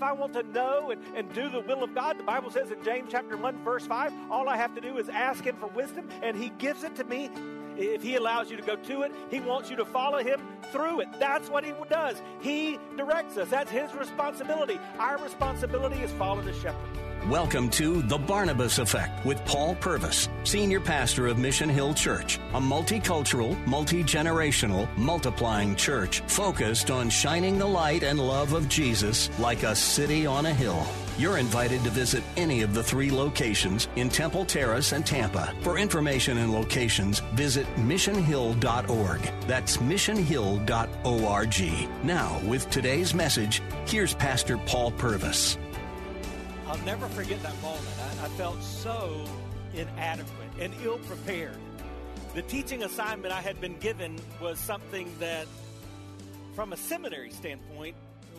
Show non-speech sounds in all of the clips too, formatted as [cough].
If I want to know and, and do the will of God, the Bible says in James chapter 1, verse 5, all I have to do is ask Him for wisdom, and He gives it to me. If He allows you to go to it, He wants you to follow Him through it. That's what He does. He directs us. That's His responsibility. Our responsibility is follow the shepherd. Welcome to The Barnabas Effect with Paul Purvis, Senior Pastor of Mission Hill Church, a multicultural, multi generational, multiplying church focused on shining the light and love of Jesus like a city on a hill. You're invited to visit any of the three locations in Temple Terrace and Tampa. For information and locations, visit missionhill.org. That's missionhill.org. Now, with today's message, here's Pastor Paul Purvis. I'll never forget that moment. I, I felt so inadequate and ill prepared. The teaching assignment I had been given was something that, from a seminary standpoint,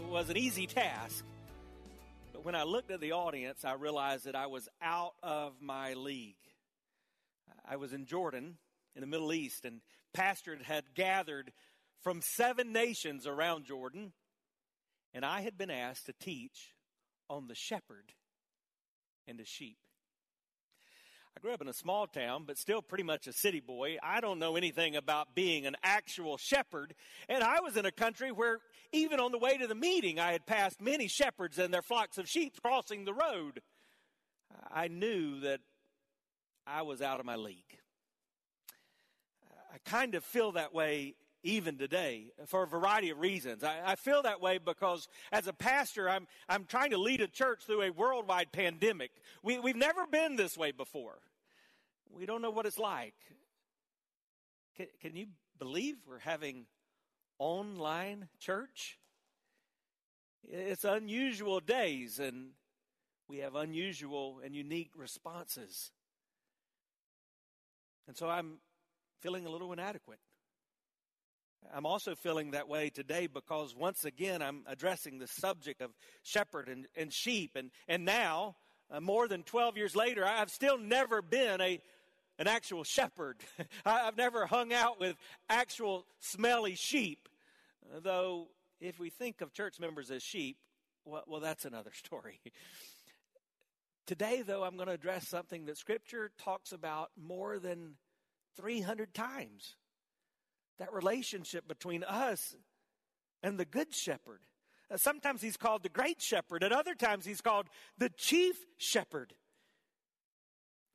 was an easy task. When I looked at the audience, I realized that I was out of my league. I was in Jordan, in the Middle East, and pastors had gathered from seven nations around Jordan, and I had been asked to teach on the shepherd and the sheep. I grew up in a small town, but still pretty much a city boy. I don't know anything about being an actual shepherd. And I was in a country where, even on the way to the meeting, I had passed many shepherds and their flocks of sheep crossing the road. I knew that I was out of my league. I kind of feel that way even today for a variety of reasons. I, I, feel that way because as a pastor, I'm, I'm trying to lead a church through a worldwide pandemic. We, we've never been this way before. We don't know what it's like. Can, can you believe we're having online church? It's unusual days and we have unusual and unique responses. And so I'm feeling a little inadequate. I'm also feeling that way today because once again I'm addressing the subject of shepherd and, and sheep. And, and now, uh, more than 12 years later, I've still never been a, an actual shepherd. [laughs] I've never hung out with actual smelly sheep. Though, if we think of church members as sheep, well, well that's another [laughs] story. Today, though, I'm going to address something that Scripture talks about more than 300 times that relationship between us and the good shepherd. Uh, sometimes he's called the great shepherd, at other times he's called the chief shepherd.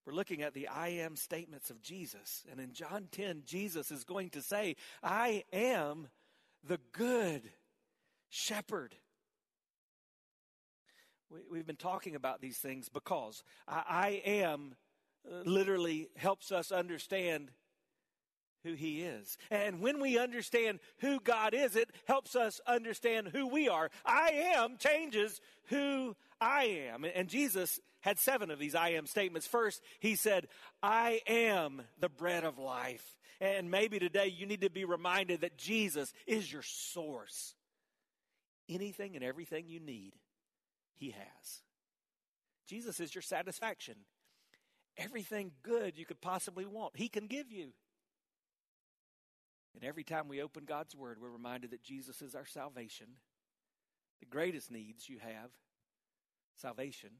We're looking at the I am statements of Jesus. And in John 10, Jesus is going to say, I am the good shepherd. We, have been talking about these things because I, am uh, literally helps us understand who He is. And when we understand who God is, it helps us understand who we are. I am changes who I am. And Jesus had seven of these I am statements. First, He said, I am the bread of life. And maybe today you need to be reminded that Jesus is your source. Anything and everything you need, He has. Jesus is your satisfaction. Everything good you could possibly want, He can give you. And every time we open God's Word, we're reminded that Jesus is our salvation. The greatest needs you have salvation.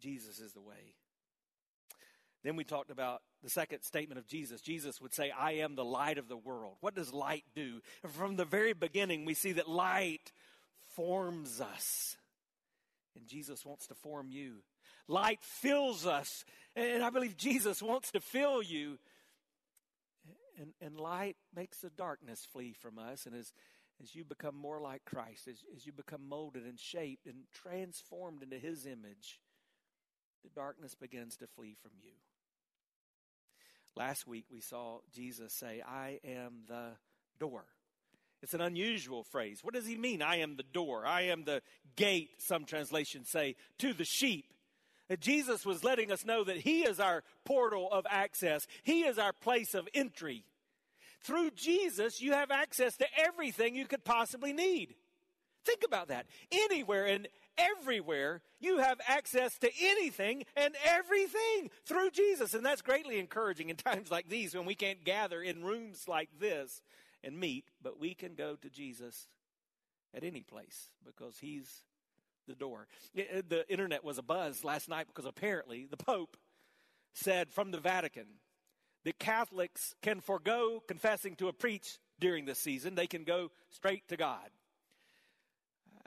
Jesus is the way. Then we talked about the second statement of Jesus. Jesus would say, I am the light of the world. What does light do? From the very beginning, we see that light forms us. And Jesus wants to form you. Light fills us. And I believe Jesus wants to fill you and, and light makes the darkness flee from us. And as, as you become more like Christ, as, as you become molded and shaped and transformed into His image, the darkness begins to flee from you. Last week we saw Jesus say, I am the door. It's an unusual phrase. What does he mean? I am the door. I am the gate, some translations say, to the sheep. Jesus was letting us know that he is our portal of access. He is our place of entry. Through Jesus, you have access to everything you could possibly need. Think about that. Anywhere and everywhere, you have access to anything and everything through Jesus. And that's greatly encouraging in [laughs] times like these when we can't gather in rooms like this and meet, but we can go to Jesus at any place because he's the door. The internet was a buzz last night because apparently the Pope said from the Vatican that Catholics can forego confessing to a priest during this season. They can go straight to God.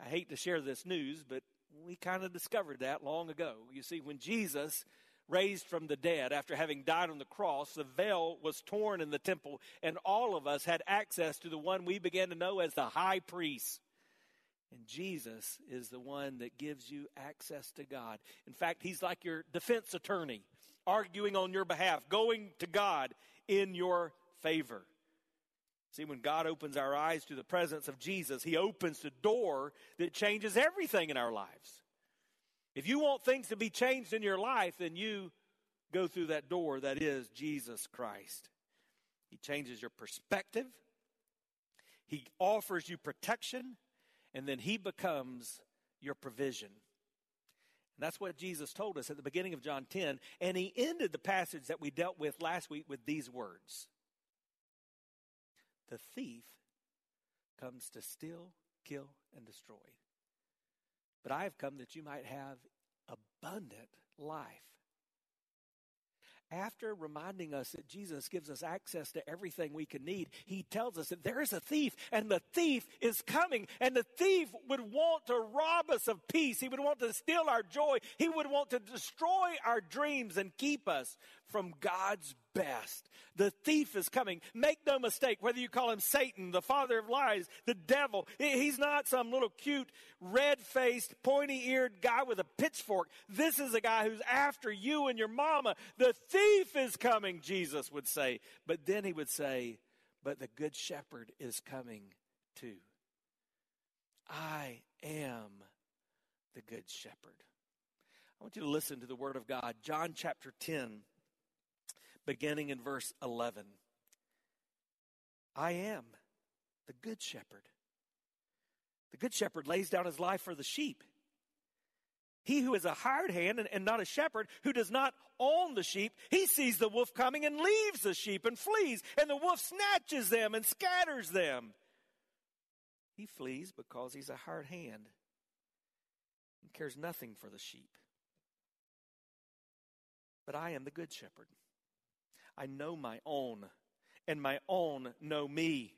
I hate to share this news, but we kind of discovered that long ago. You see, when Jesus raised from the dead after having died on the cross, the veil was torn in the temple, and all of us had access to the one we began to know as the high priest. And Jesus is the one that gives you access to God. In fact, he's like your defense attorney arguing on your behalf, going to God in your favor. See, when God opens our eyes to the presence of Jesus, He opens the door that changes everything in our lives. If you want things to be changed in your life, then you go through that door that is Jesus Christ. He changes your perspective, He offers you protection, and then He becomes your provision. And that's what Jesus told us at the beginning of John 10. And he ended the passage that we dealt with last week with these words The thief comes to steal, kill, and destroy. But I have come that you might have abundant life after reminding us that Jesus gives us access to everything we can need, he tells us that there is a thief and the thief is coming and the thief would want to rob us of peace. He would want to steal our joy. He would want to destroy our dreams and keep us from God's best. The thief is coming. Make no mistake, whether you call him Satan, the father of lies, the devil, he's not some little cute, red faced, pointy eared guy with a pitchfork. This is a guy who's after you and your mama. The thief is coming, Jesus would say. But then he would say, But the good shepherd is coming too. I am the good shepherd. I want you to listen to the word of God. John chapter 10 beginning in verse 11. I am the good shepherd. The good shepherd lays down his life for the sheep. He who is a hired hand and, and, not a shepherd, who does not own the sheep, he sees the wolf coming and leaves the sheep and flees, and the wolf snatches them and scatters them. He flees because he's a hired hand and cares nothing for the sheep. But I am the good shepherd. I know my own, and my own know me.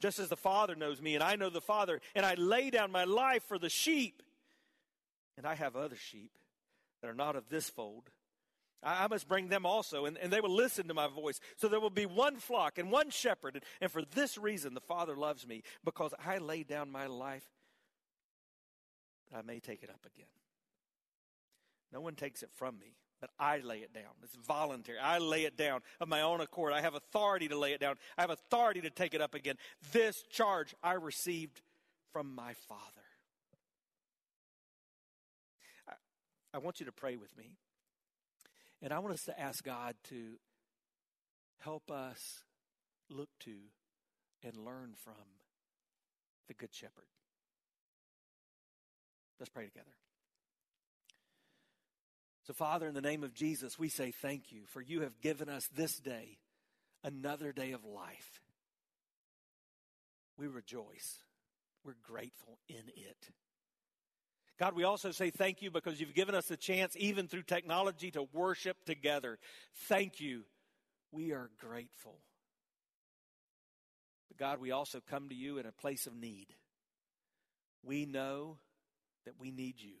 Just as the Father knows me, and I know the Father, and I lay down my life for the sheep. And I have other sheep that are not of this fold. I must bring them also, and, and they will listen to my voice. So there will be one flock and one shepherd. And, and for this reason, the Father loves me, because I lay down my life that I may take it up again. No one takes it from me, but I lay it down. It's voluntary. I lay it down of my own accord. I have authority to lay it down. I have authority to take it up again. This charge I received from my Father. I, I want you to pray with me. And I want us to ask God to help us look to and learn from the Good Shepherd. Let's pray together. So, Father, in the name of Jesus, we say thank you for you have given us this day another day of life. We rejoice. We're grateful in it. God, we also say thank you because you've given us a chance, even through technology, to worship together. Thank you. We are grateful. But God, we also come to you in a place of need. We know that we need you.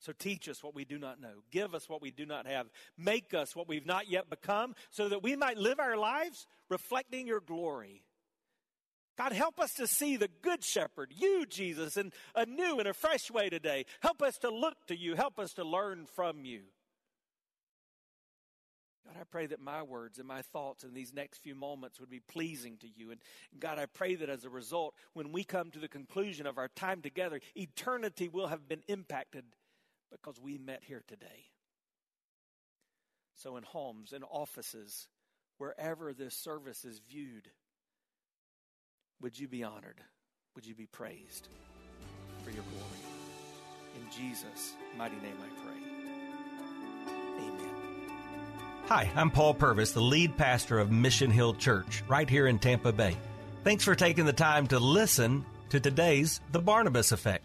So teach us what we do not know. Give us what we do not have. Make us what we've not yet become so that we might live our lives reflecting your glory. God, help us to see the good shepherd, you, Jesus, in a new and a fresh way today. Help us to look to you. Help us to learn from you. God, I pray that my words and my thoughts in these next few moments would be pleasing to you. And God, I pray that as a result, when we come to the conclusion of our time together, eternity will have been impacted because we met here today. So, in homes, in offices, wherever this service is viewed, would you be honored? Would you be praised for your glory? In Jesus' mighty name I pray. Amen. Hi, I'm Paul Purvis, the lead pastor of Mission Hill Church right here in Tampa Bay. Thanks for taking the time to listen to today's The Barnabas Effect.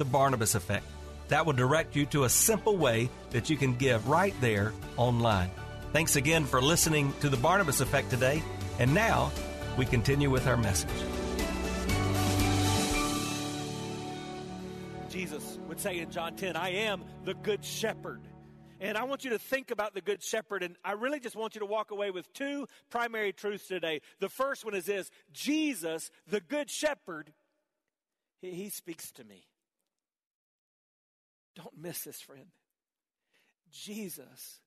The Barnabas Effect. That will direct you to a simple way that you can give right there online. Thanks again for listening to The Barnabas Effect today. And now we continue with our message. Jesus would say in John 10, I am the good shepherd. And I want you to think about the Good Shepherd, and I really just want you to walk away with two primary truths today. The first one is this Jesus, the Good Shepherd, he, he speaks to me. Don't miss this, friend. Jesus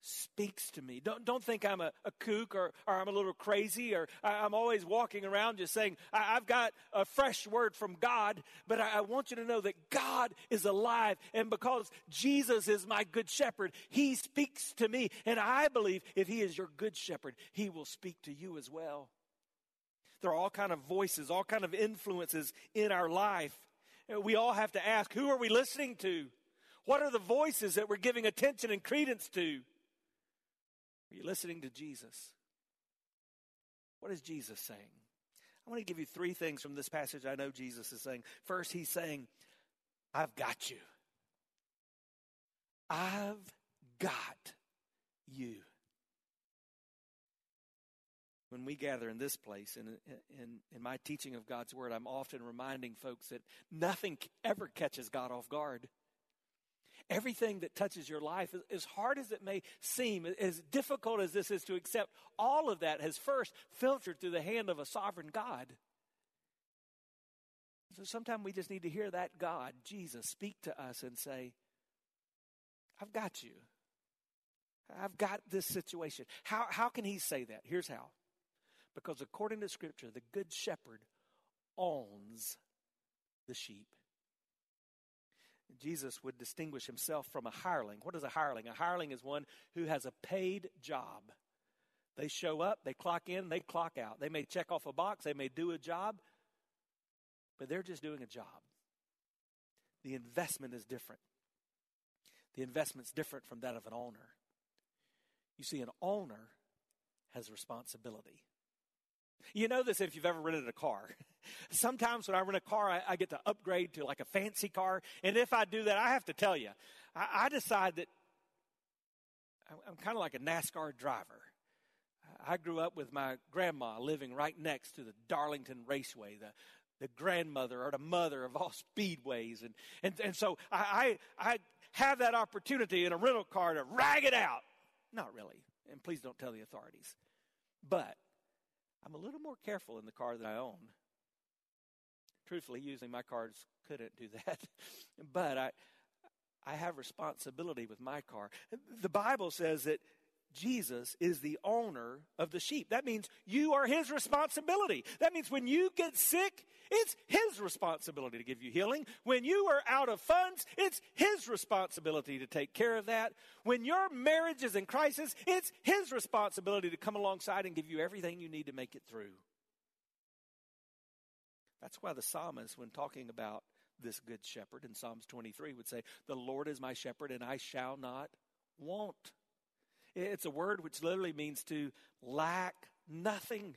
speaks to me. Don't, don't think I'm a, a kook or, or I'm a little crazy or I, am always walking around just saying, I, have got a fresh word from God, but I, I want you to know that God is alive. And because Jesus is my good shepherd, he speaks to me. And I believe if he is your good shepherd, he will speak to you as well. There are all kind of voices, all kind of influences in our life. We all have to ask, who are we listening to? What are the voices that we're giving attention and credence to? Are you listening to Jesus? What is Jesus saying? I want to give you three things from this passage I know Jesus is saying. First, he's saying, I've got you. I've got you. When we gather in this place, in, in, in my teaching of God's Word, I'm often reminding folks that nothing ever catches God off guard everything that touches your life, as hard as it may seem, as difficult as this is to accept, all of that has first filtered through the hand of a sovereign God. So sometimes we just need to hear that God, Jesus, speak to us and say, I've got you. I've got this situation. How, how can he say that? Here's how. Because according to Scripture, the Good Shepherd owns the sheep. Jesus would distinguish himself from a hireling. What is a hireling? A hireling is one who has a paid job. They show up, they clock in, they clock out. They may check off a box, they may do a job, but they're just doing a job. The investment is different. The investment's different from that of an owner. You see, an owner has responsibility. You know this if you've ever rented a car. [laughs] Sometimes when I rent a car, I, I, get to upgrade to like a fancy car. And if I do that, I have to tell you, I, I decide that I'm kind of like a NASCAR driver. I grew up with my grandma living right next to the Darlington Raceway, the, the grandmother or the mother of all [laughs] speedways. And, and, and so I, I, I have that opportunity in a rental car to rag it out. Not really. And please don't tell the authorities. But I'm a little more careful in the car that I own. Truthfully, using my cars couldn't do [laughs] that. but I, I have responsibility with my car. The Bible says that Jesus is the owner of the sheep. That means you are his responsibility. That means when you get sick, it's his responsibility to give you healing. When you are out of funds, it's his responsibility to take care of that. When your marriage is in crisis, it's his responsibility to come alongside and give you everything you need to make it through. That's why the psalmist, when talking about this good shepherd in Psalms 23, would say, The Lord is my shepherd, and I shall not want. It's a word which literally means to lack nothing.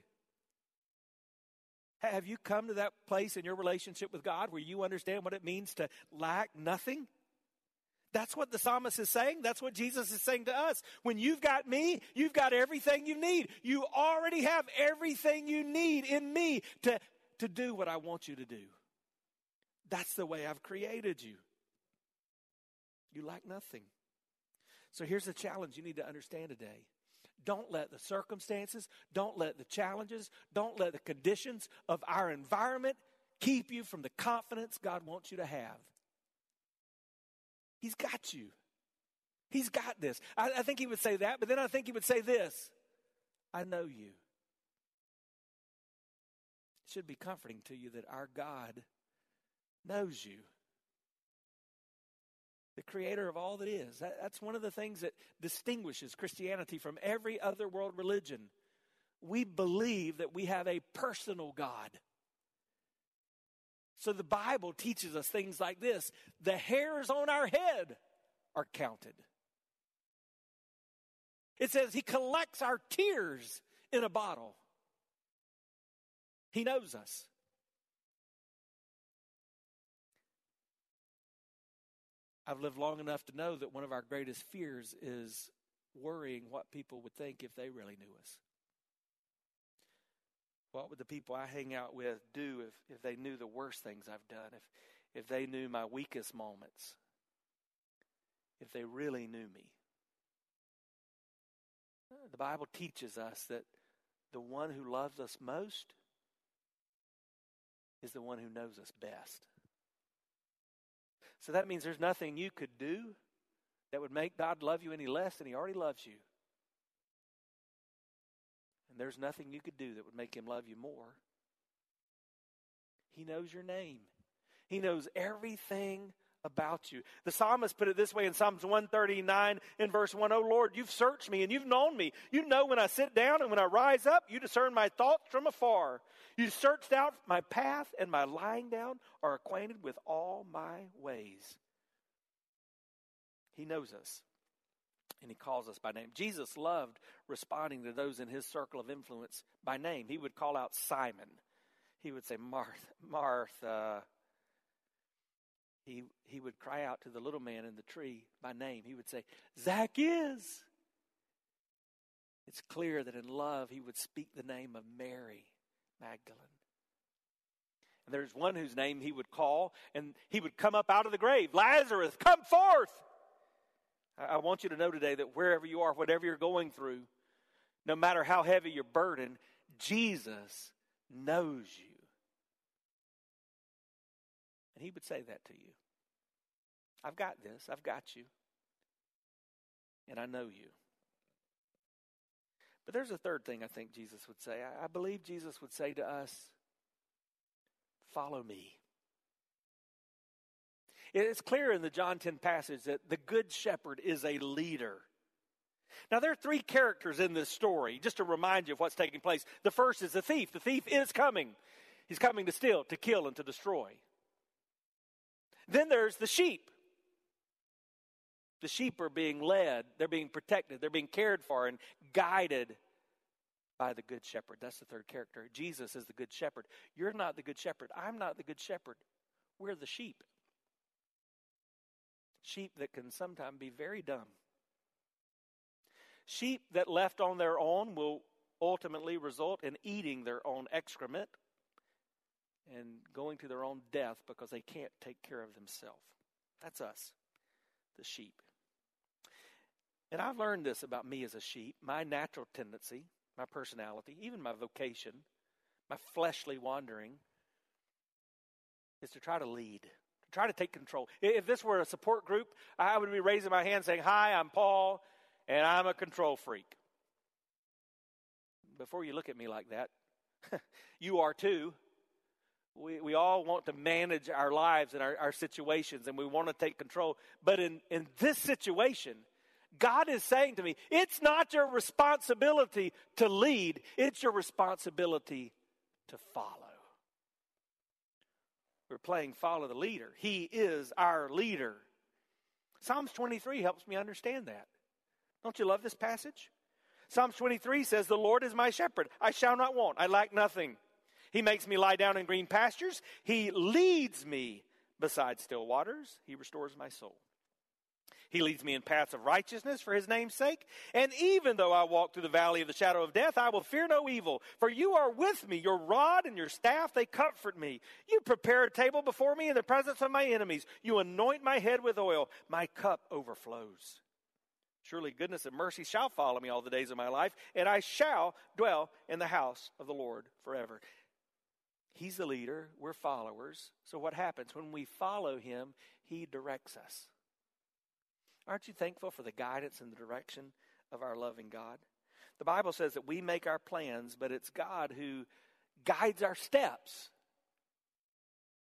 Have you come to that place in your relationship with God where you understand what it means to lack nothing? That's what the psalmist is saying. That's what Jesus is saying to us. When you've got me, you've got everything you need. You already have everything you need in me to, to do what I want you to do. That's the way I've created you. You lack nothing. So here's the challenge you need to understand today. Don't let the circumstances, don't let the challenges, don't let the conditions of our environment keep you from the confidence God wants you to have. He's got you. He's got this. I, I, think he would say that, but then I think he would say this I know you. It should be comforting to you that our God knows you. The creator of all that is. That, that's one of the things that distinguishes Christianity from every other world religion. We believe that we have a personal God. So the Bible teaches us things like this the hairs on our head are counted. It says he collects our tears in a bottle. He knows us. I've lived long enough to know that one of our greatest fears is worrying what people would think if they really knew us. What would the people I hang out with do if, if they knew the worst things I've done? If, if they knew my weakest moments? If they really knew me? Uh, the Bible teaches us that the one who loves us most is the one who knows us best. So that means there's nothing you could do that would make God love you any less than He already loves you. And there's nothing you could do that would make him love you more. He knows your name, he knows everything about you. The psalmist put it this way in Psalms 139 in verse 1 Oh Lord, you've searched me and you've known me. You know when I sit down and when I rise up. You discern my thoughts from afar. You searched out my path and my lying down are acquainted with all my ways. He knows us and he calls us by name. Jesus loved responding to those in his circle of influence by name. He would call out Simon. He would say, Martha, Martha. He, he would cry out to the little man in the tree by name. He would say, Zacchaeus. It's clear that in love he would speak the name of Mary Magdalene. And there's one whose name he would call, and he would come up out of the grave Lazarus, come forth. I want you to know today that wherever you are, whatever you're going through, no matter how heavy your burden, Jesus knows you. And he would say that to you. I've got this, I've got you, and I know you. But there's a third thing I think Jesus would say. I believe Jesus would say to us, Follow me. It's clear in the John 10 passage that the good shepherd is a leader. Now, there are three characters in this story, just to remind you of what's taking place. The first is the thief. The thief is coming. He's coming to steal, to kill, and to destroy. Then there's the sheep. The sheep are being led, they're being protected, they're being cared for and guided by the good shepherd. That's the third character. Jesus is the good shepherd. You're not the good shepherd. I'm not the good shepherd. We're the sheep sheep that can sometimes be very dumb. Sheep that left on their own will ultimately result in eating their own excrement and going to their own death because they can't take care of themselves. That's us, the sheep. And I've learned this about me as a sheep my natural tendency, my personality, even my vocation, my fleshly wandering is to try to lead. To try to take control. If this were a support group, I would be raising my hand saying, Hi, I'm Paul, and I'm a control freak. Before you look at me like that, [laughs] you are too. We, we all want to manage our lives and our, our situations, and we want to take control. But in, in this situation, God is saying to me, it's not your responsibility to lead, it's your responsibility to follow. We're playing follow the leader. He is our leader. Psalms 23 helps me understand that. Don't you love this passage? Psalms 23 says, The Lord is my shepherd. I shall not want. I lack nothing. He makes me lie down in green pastures. He leads me beside still waters. He restores my soul. He leads me in paths of righteousness for his name's sake. And even though I walk through the valley of the shadow of death, I will fear no evil. For you are with me. Your rod and your staff, they comfort me. You prepare a table before me in the presence of my enemies. You anoint my head with oil. My cup overflows. Surely goodness and mercy shall follow me all the days of my life, and I shall dwell in the house of the Lord forever. He's the leader, we're followers. So what happens? When we follow him, he directs us. Aren't you thankful for the guidance and the direction of our loving God? The Bible says that we make our plans, but it's God who guides our steps.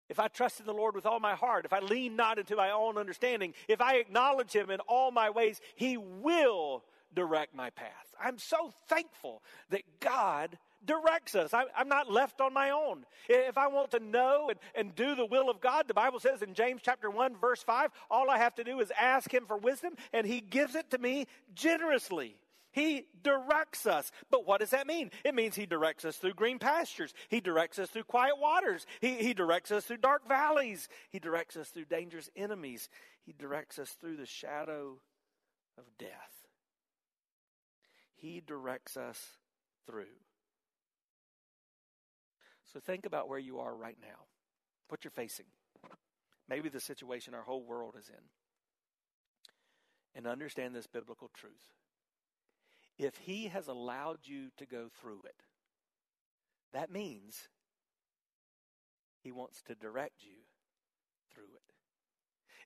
If I trust in the Lord with all my heart, if I lean not into my own understanding, if I acknowledge Him in all my ways, He will direct my path. I'm so thankful that God directs us. I, am not left on my own. If I want to know and, and do the will of God, the Bible says in James chapter 1, verse 5, all I have to do is ask Him for wisdom, and He gives it to me generously. He directs us. But what does that mean? It means He directs us through green pastures. He directs us through quiet waters. He, he directs us through dark valleys. He directs us through dangerous enemies. He directs us through the shadow of death. He directs us through. So think about where you are right now, what you're facing, maybe the situation our whole world is in, and understand this biblical truth. If He has allowed you to go through it, that means He wants to direct you through it.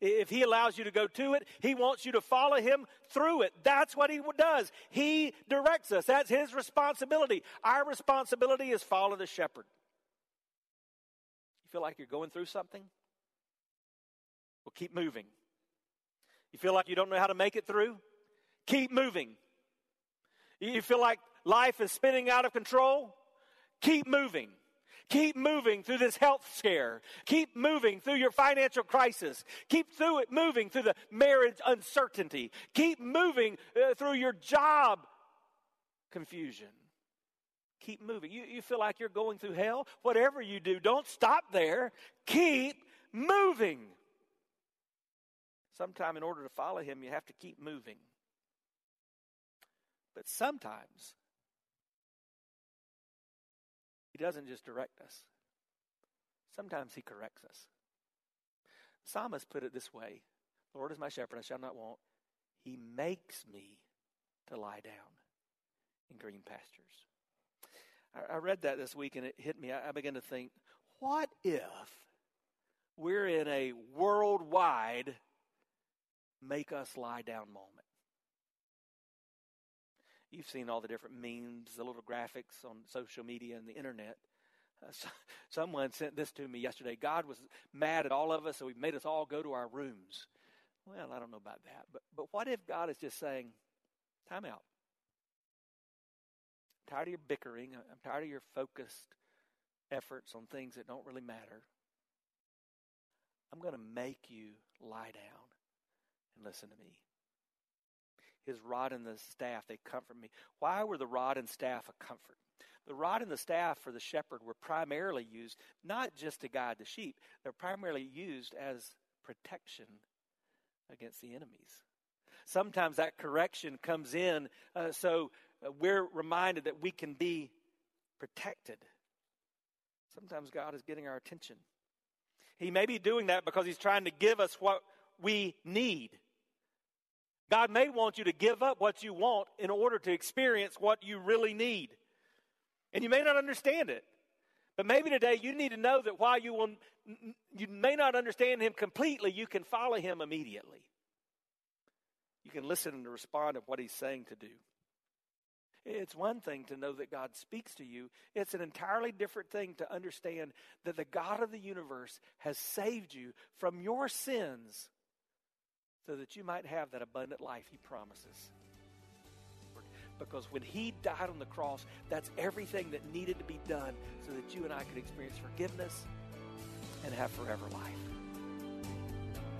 If he allows you to go to it, he wants you to follow him through it. That's what he does. He directs us. That's his responsibility. Our responsibility is follow the shepherd feel like you're going through something? Well, keep moving. You feel like you don't know how to make it through? Keep moving. You feel like life is spinning out of control? Keep moving. Keep moving through this health scare. Keep moving through your financial crisis. Keep through it moving through the marriage uncertainty. Keep moving uh, through your job confusion keep moving. You, you feel like you're going through hell? Whatever you do, don't stop there. Keep moving. Sometime, in order to follow him, you have to keep moving. But sometimes, he doesn't just direct us, sometimes he corrects us. The psalmist put it this way The Lord is my shepherd, I shall not want. He makes me to lie down in green pastures. I, read that this week and it hit me. I, I began to think, what if we're in a worldwide make us lie down moment? You've seen all the different memes, the little graphics on social media and the internet. Uh, so, [laughs] someone sent this to me yesterday. God was mad at all of us, so he made us all go to our rooms. Well, I don't know about that, but but what if God is just saying, "Time out tired of your bickering. I'm tired of your focused efforts on things that don't really matter. I'm going to make you lie down and listen to me. His rod and the staff, they comfort me. Why were the rod and staff a comfort? The rod and the staff for the shepherd were primarily used not just to guide the sheep, they're primarily used as protection against the enemies. Sometimes that correction comes in uh, so Uh, we're reminded that we can be protected. Sometimes God is getting our attention. He may be doing that because He's trying to give us what we need. God may want you to give up what you want in order to experience what you really need. And you may not understand it. But maybe today you need to know that while you will you may not understand him completely, you can follow him immediately. You can listen and respond to what he's saying to do. It's one thing to know that God speaks to you, it's an entirely different thing to understand that the God of the universe has saved you from your sins so that you might have that abundant life He promises. Because when He died on the cross, that's everything that needed to be done so that you and I could experience forgiveness and have forever life.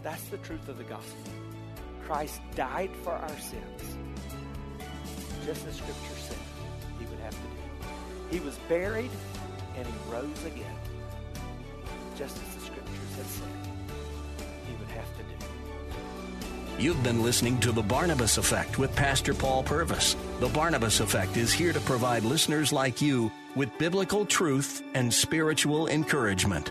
That's the truth of the gospel. Christ died for our sins just as Scripture said he would have to do. He was buried and he rose again, just as the Scriptures had said he would have to do. You've been listening to The Barnabas Effect with Pastor Paul Purvis. The Barnabas Effect is here to provide listeners like you with biblical truth and spiritual encouragement.